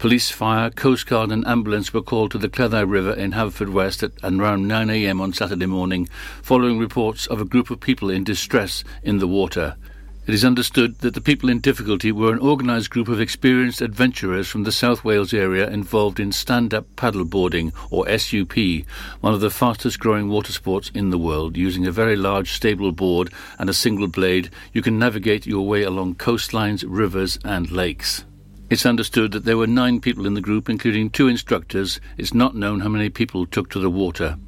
Police, fire, Coast Guard and ambulance were called to the Cleddau River in Haverfordwest at around 9am on Saturday morning, following reports of a group of people in distress in the water. It is understood that the people in difficulty were an organised group of experienced adventurers from the South Wales area involved in stand-up paddleboarding, or SUP, one of the fastest growing water sports in the world. Using a very large stable board and a single blade, you can navigate your way along coastlines, rivers and lakes. It's understood that there were nine people in the group, including two instructors. It's not known how many people took to the water.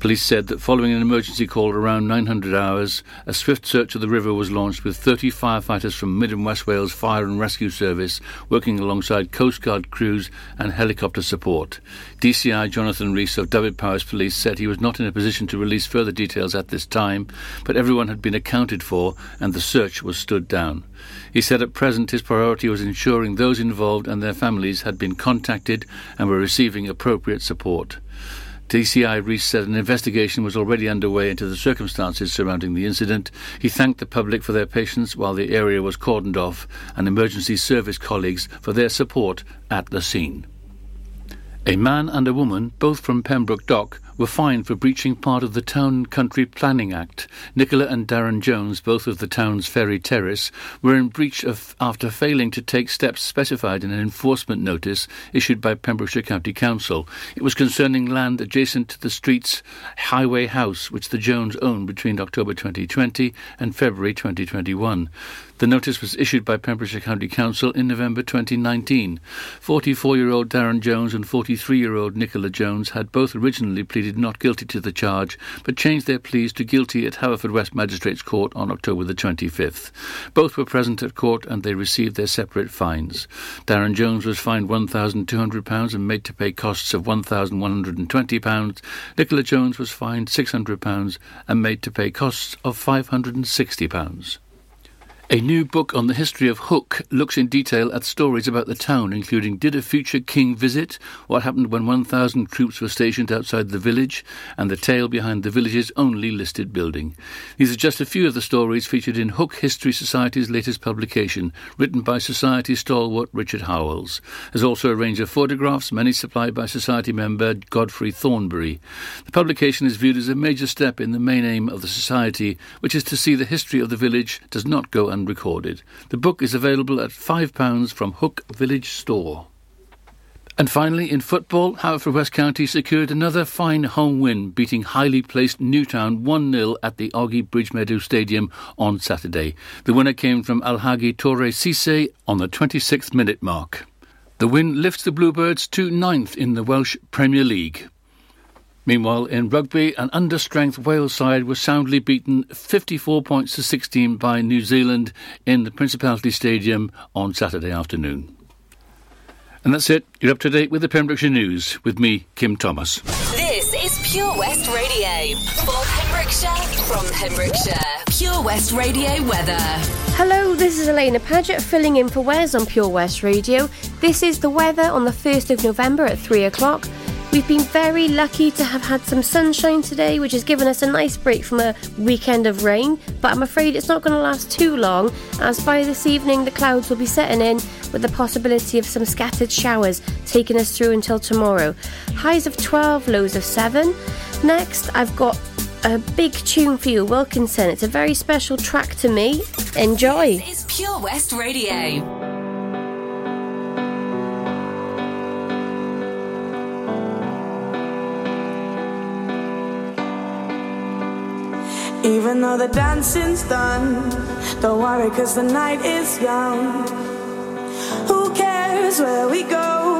Police said that following an emergency call around 900 hours, a swift search of the river was launched with 30 firefighters from Mid and West Wales Fire and Rescue Service working alongside Coast Guard crews and helicopter support. DCI Jonathan Rees of Dyfed-Powys Police said he was not in a position to release further details at this time, but everyone had been accounted for and the search was stood down. He said at present his priority was ensuring those involved and their families had been contacted and were receiving appropriate support. DCI Rees said an investigation was already underway into the circumstances surrounding the incident. He thanked the public for their patience while the area was cordoned off and emergency service colleagues for their support at the scene. A man and a woman, both from Pembroke Dock, were fined for breaching part of the Town Country Planning Act. Nicola and Darren Jones, both of the town's Ferry Terrace, were in breach of, after failing to take steps specified in an enforcement notice issued by Pembrokeshire County Council. It was concerning land adjacent to the street's highway house, which the Jones owned between October 2020 and February 2021. The notice was issued by Pembrokeshire County Council in November 2019. 44-year-old Darren Jones and 43-year-old Nicola Jones had both originally pleaded not guilty to the charge, but changed their pleas to guilty at Haverfordwest Magistrates Court on October the 25th. Both were present at court and they received their separate fines. Darren Jones was fined £1,200 and made to pay costs of £1,120. Nicola Jones was fined £600 and made to pay costs of £560. A new book on the history of Hook looks in detail at stories about the town, including did a future king visit, what happened when 1,000 troops were stationed outside the village, and the tale behind the village's only listed building. These are just a few of the stories featured in Hook History Society's latest publication, written by Society stalwart Richard Howells. There's also a range of photographs, many supplied by Society member Godfrey Thornbury. The publication is viewed as a major step in the main aim of the Society, which is to see the history of the village does not go unrecorded. The book is available at £5 from Hook Village Store. And finally, in football, Haverfordwest County secured another fine home win, beating highly placed Newtown 1 0 at the Ogi Bridgemeadow Stadium on Saturday. The winner came from Alhagi Touray Sisay on the 26th minute mark. The win lifts the Bluebirds to ninth in the Welsh Premier League. Meanwhile, in rugby, an understrength Wales side was soundly beaten 54 points to 16 by New Zealand in the Principality Stadium on Saturday afternoon. And that's it. You're up to date with the Pembrokeshire News with me, Kim Thomas. This is Pure West Radio for Pembrokeshire from Pembrokeshire. Pure West Radio weather. Hello, this is Alaina Paget filling in for Wes on Pure West Radio. This is the weather on the 1st of November at 3 o'clock. We've been very lucky to have had some sunshine today, which has given us a nice break from a weekend of rain, but I'm afraid it's not going to last too long, as by this evening the clouds will be setting in with the possibility of some scattered showers taking us through until tomorrow. Highs of 12, lows of 7. Next, I've got a big tune for you, Wilkinson. It's a very special track to me. Enjoy. Is Pure West Radio. Even though the dancing's done, don't worry, cause the night is young. Who cares where we go?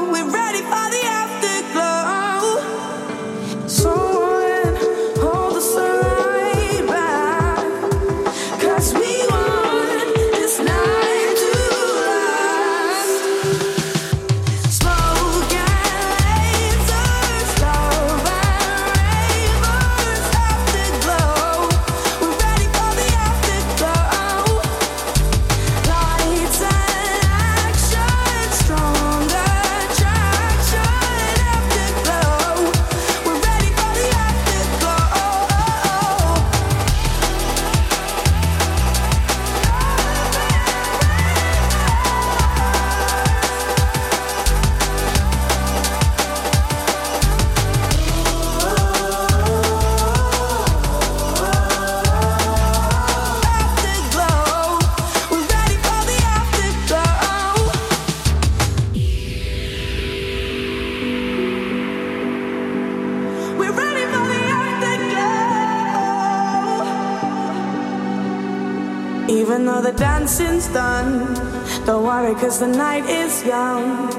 Cause the night is young.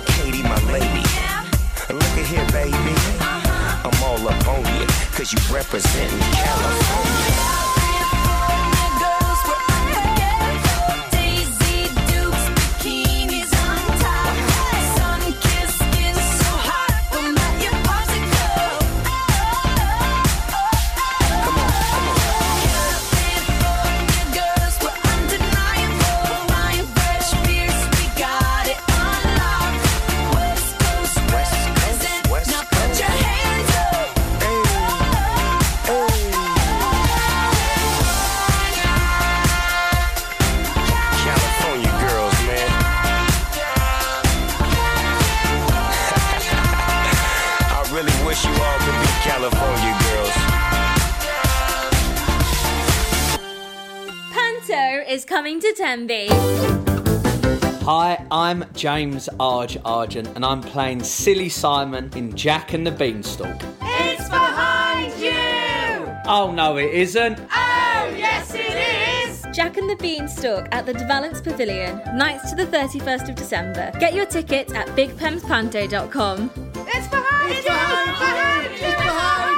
Katie, my lady. Look at here, baby. I'm all up on you, cause you representing California. Coming to Tenby. Hi, I'm James Arg Argent, and I'm playing Silly Simon in Jack and the Beanstalk. It's behind you! Oh no, it isn't. Oh, yes, it is! Jack and the Beanstalk at the De Valence Pavilion, nights to the 31st of December. Get your tickets at bigpemspanto.com. It's behind it's you! Behind you! It's behind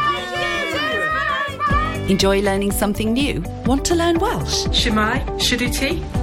you! Enjoy learning something new? Want to learn Welsh? Shemai, Shuduti?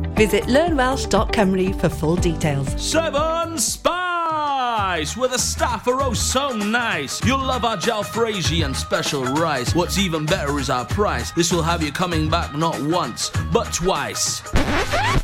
Visit learnwelsh.com for full details. Seven Spice, where the staff are oh so nice. You'll love our jalfrezi and special rice. What's even better is our price. This will have you coming back not once, but twice.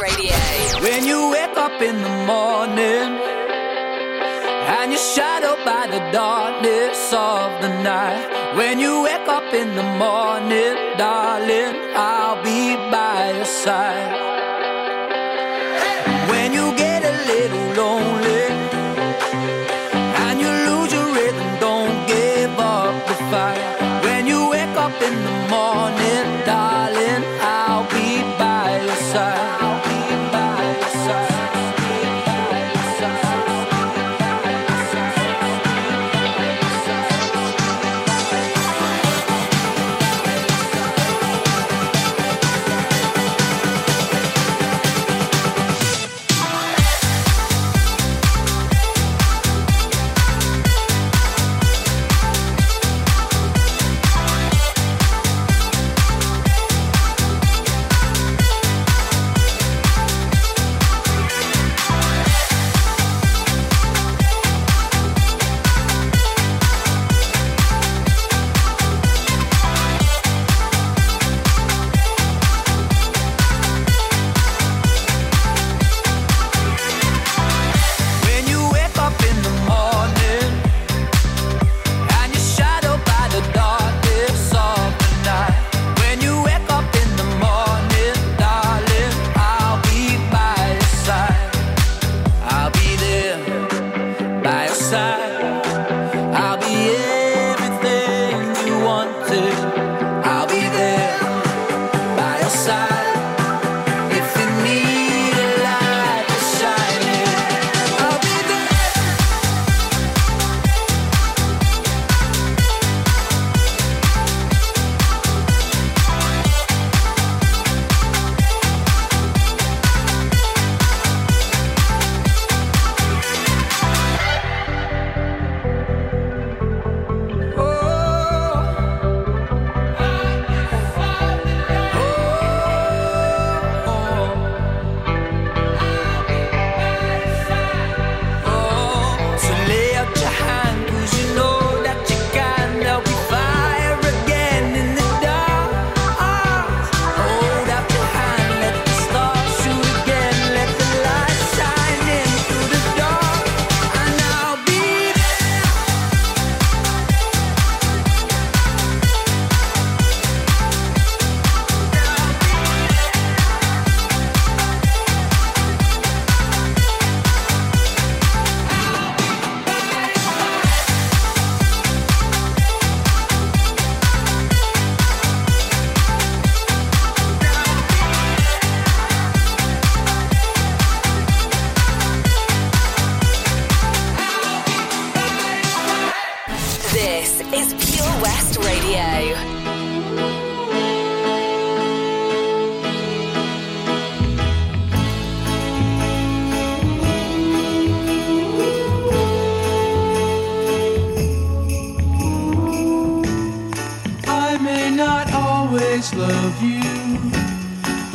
Radio. When you wake up in the morning and you're shadowed by the darkness of the night. When you wake up in the morning, darling, I'll be by your side. When you get a little lonely yeah.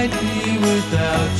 might be without you.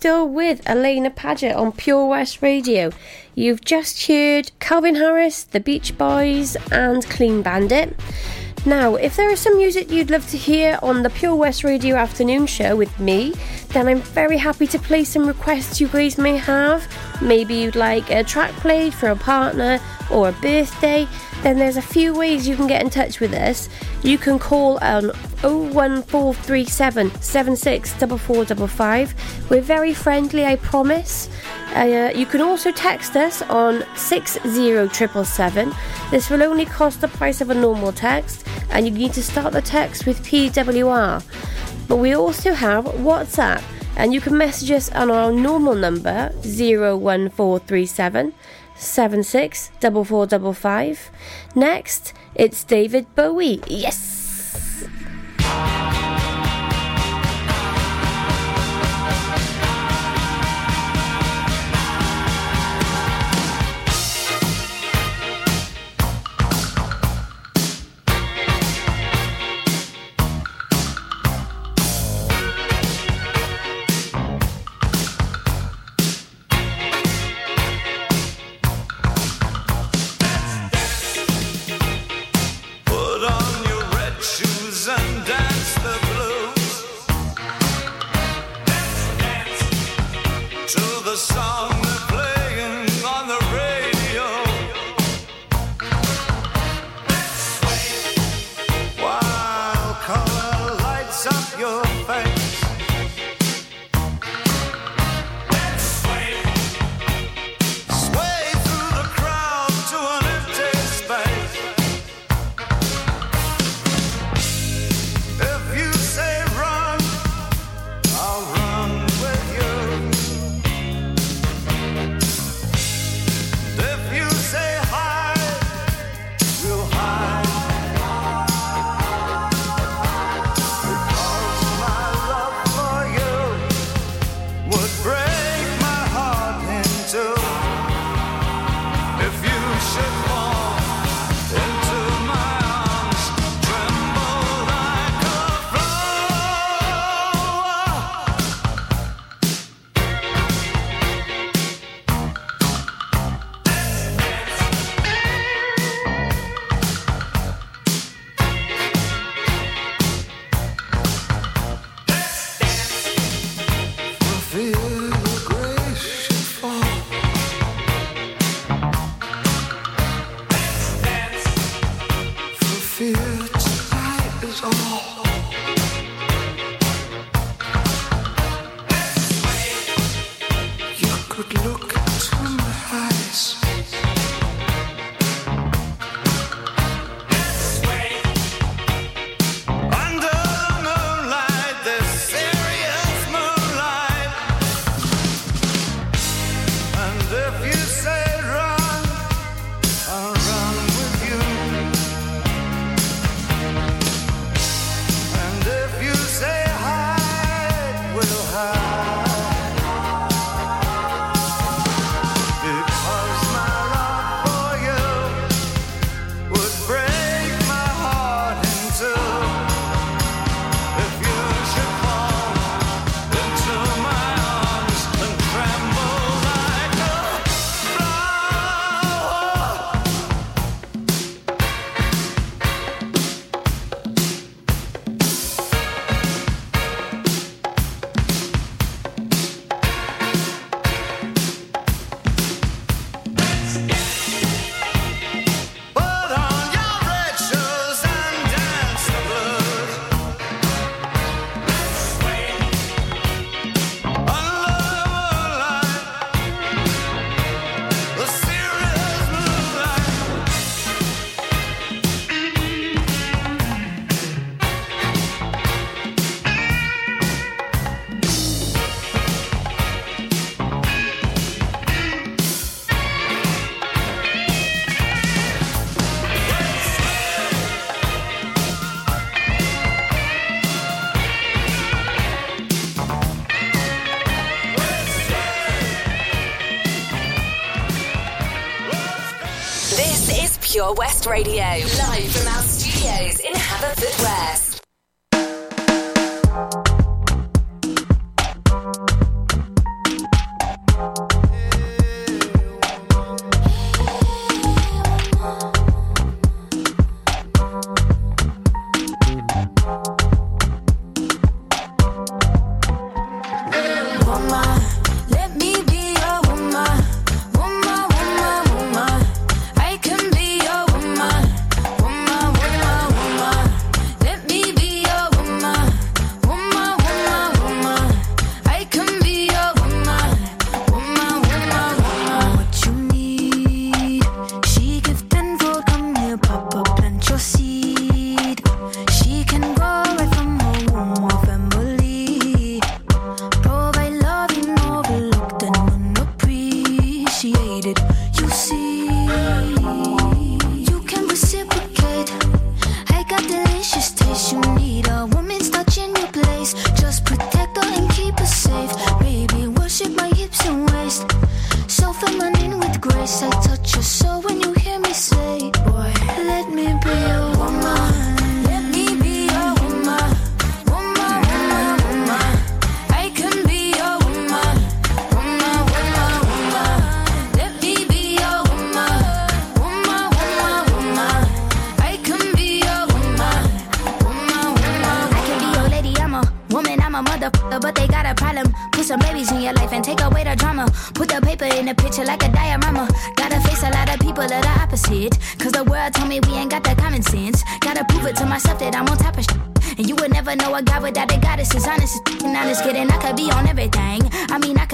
Still with Alaina Paget on Pure West Radio. You've just heard Calvin Harris, The Beach Boys, and Clean Bandit. Now, if there is some music you'd love to hear on the Pure West Radio afternoon show with me, then I'm very happy to play some requests you guys may have. Maybe you'd like a track played for a partner or a birthday, then there's a few ways you can get in touch with us. You can call on 01437 764455. We're very friendly, I promise. Uh, you can also text us on 60777. This will only cost the price of a normal text, and you need to start the text with PWR. But we also have WhatsApp, and you can message us on our normal number 01437 764455. Next, it's David Bowie. Yes! live. Live.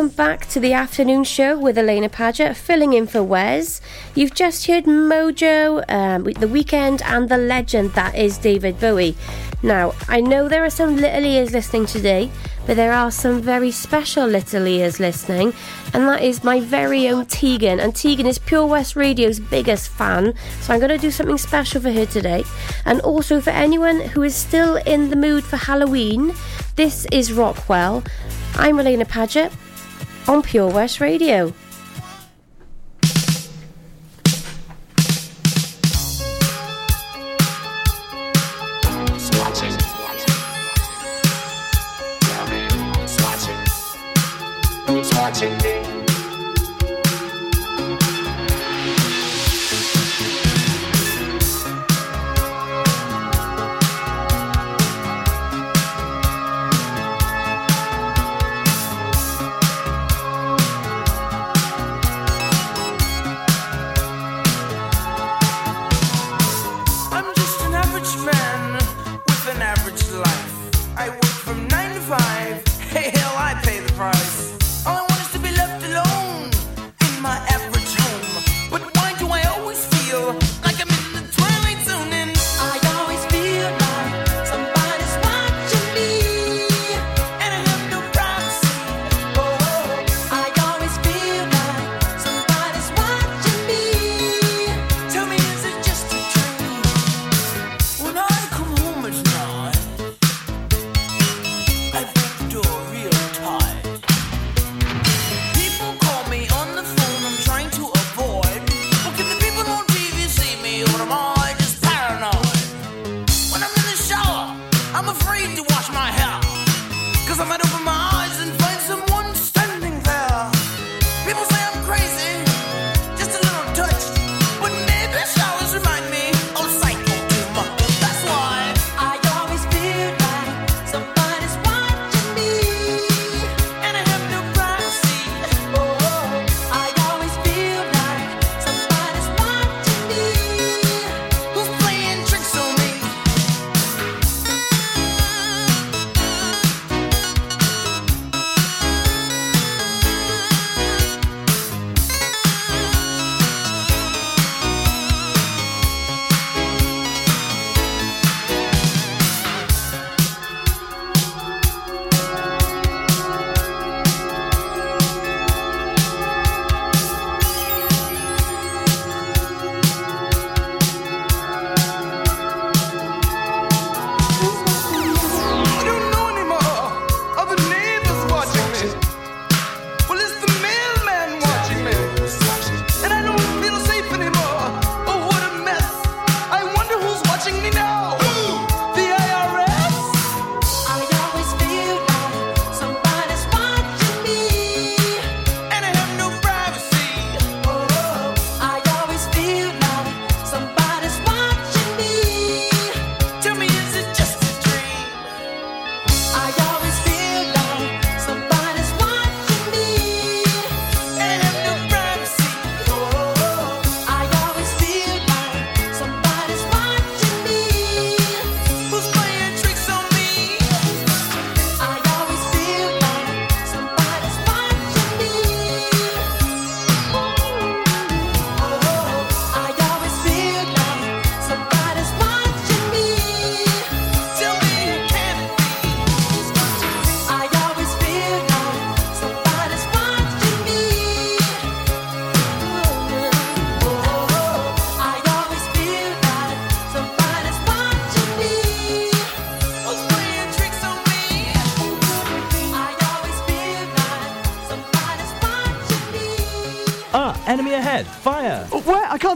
welcome back to the afternoon show with Alaina Paget, filling in for Wes. You've just heard Mojo, um, The Weeknd, and the legend that is David Bowie. Now, I know there are some little ears listening today, but there are some very special little ears listening, and that is my very own Tegan. And Tegan is Pure West Radio's biggest fan, so I'm going to do something special for her today. And also for anyone who is still in the mood for Halloween, this is Rockwell. I'm Alaina Paget, on Pure West Radio.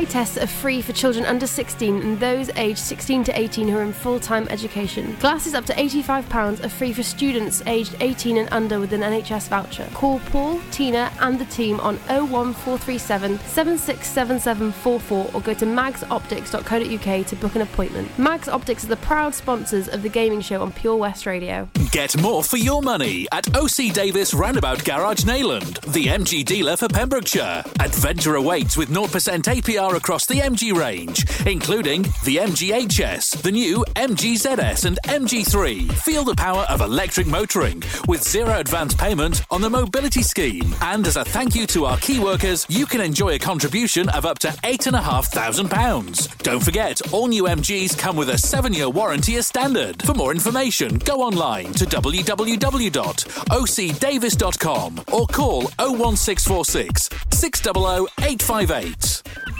Eye tests are free for children under 16 and those aged 16 to 18 who are in full time education. Glasses up to £85 are free for students aged 18 and under with an NHS voucher. Call Paul, Tina, and the team on 01437 767744 or go to magsoptics.co.uk to book an appointment. Mags Optics are the proud sponsors of the gaming show on Pure West Radio. Get more for your money at OC Davis Roundabout Garage Neyland, the MG dealer for Pembrokeshire. Adventure awaits with 0% APR across the MG range, including the MGHS, the new MGZS, and MG3. Feel the power of electric motoring with zero advance payment on the mobility scheme. And as a thank you to our key workers, you can enjoy a contribution of up to £8,500. Don't forget, all new MGs come with a seven year warranty as standard. For more information, go online to www.ocdavis.com or call 01646 600 858.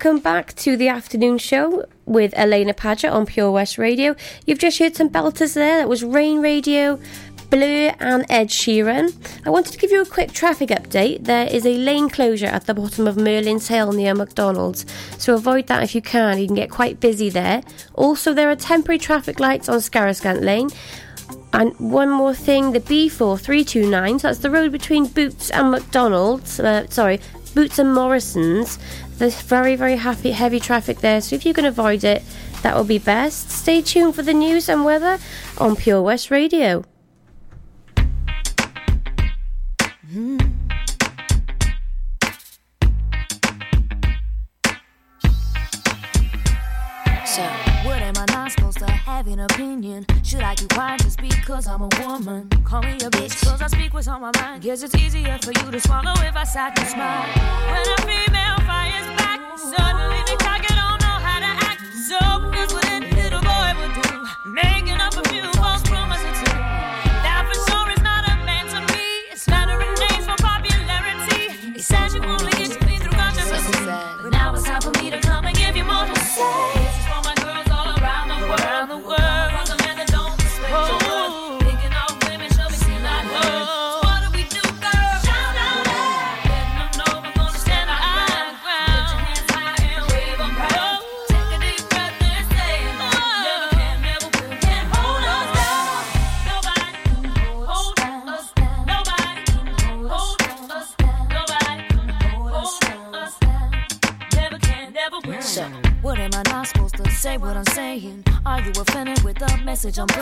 Welcome back to the afternoon show with Alaina Paget on Pure West Radio. You've just heard some belters there. That was Rain Radio, Blur, and Ed Sheeran. I wanted to give you a quick traffic update. There is a lane closure at the bottom of Merlin's Hill near McDonald's, so avoid that if you can. You can get quite busy there. Also, there are temporary traffic lights on Scarrowscant Lane. And one more thing, the B4329, so that's the road between Boots and McDonald's, uh, sorry, Boots and Morrison's. There's very, very happy, heavy traffic there, so if you can avoid it, that will be best. Stay tuned for the news and weather on Pure West Radio. mm. So have an opinion. Should I keep quiet just because I'm a woman? Call me a bitch cause I speak what's on my mind. Guess it's easier for you to swallow if I sat and smile. When a female fires back, suddenly the target don't know how to act. So here's what any little boy would do. Making up a few false promises to That for sure is not a man to me. It's flattering names for popularity. He says you only get me through controversy. But now it's time for me to come and give you more to say. Message I'm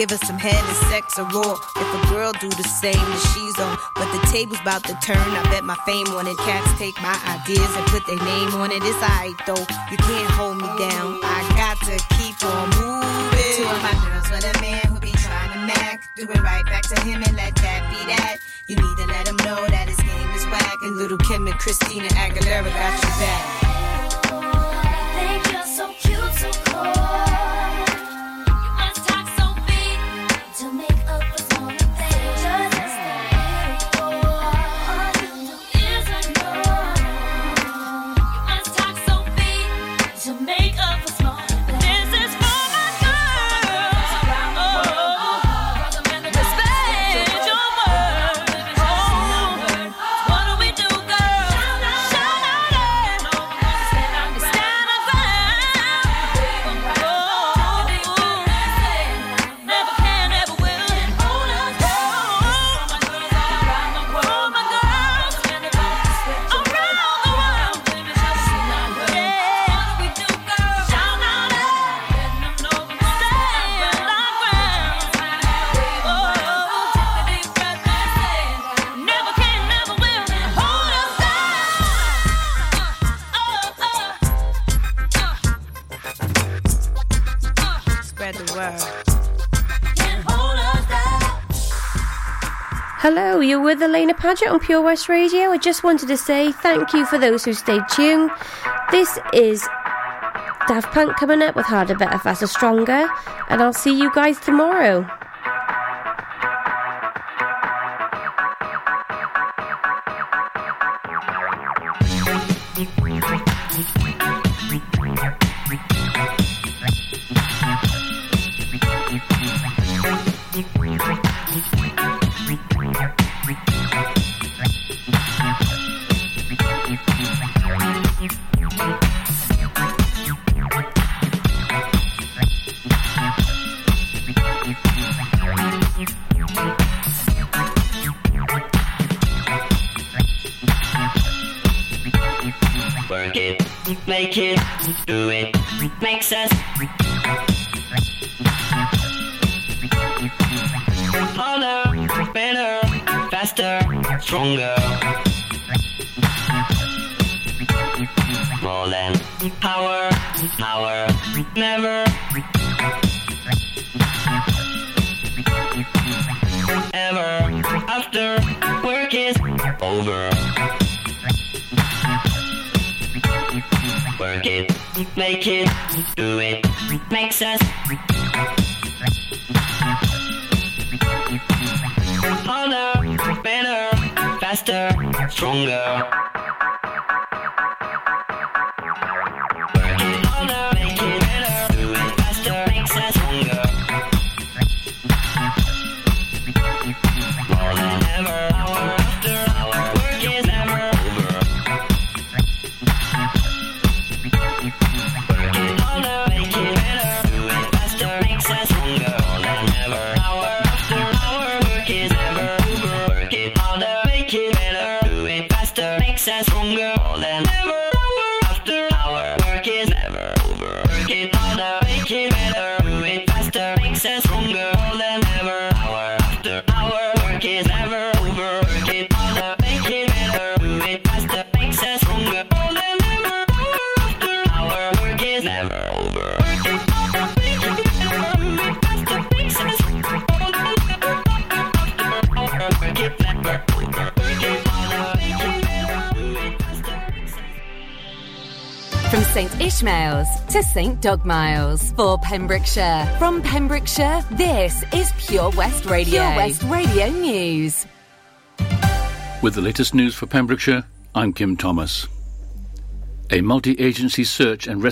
give us some head and sex or raw. If a girl do the same, then she's on. But the table's about to turn. I bet my fame on it. cats take my ideas and put their name on it. It's alright though. You can't hold me down. I got to keep on moving. Two of my girls with a man who be trying to mac. Do it right back to him and let that be that. You need to let him know that his game is whack. And little Kim and Christina Aguilera got your back. To make up for small Hello, you're with Alaina Paget on Pure West Radio. I just wanted to say thank you for those who stayed tuned. This is Daft Punk coming up with Harder, Better, Faster, Stronger, and I'll see you guys tomorrow. Faster, stronger. More than power, power, never. Ever after work is over. Work it, make it, do it, makes us faster, stronger. St Ishmael's to St Dogmaels. For Pembrokeshire, from Pembrokeshire, this is Pure West Radio. Pure West Radio News. With the latest news for Pembrokeshire, I'm Kim Thomas. A multi agency search and rescue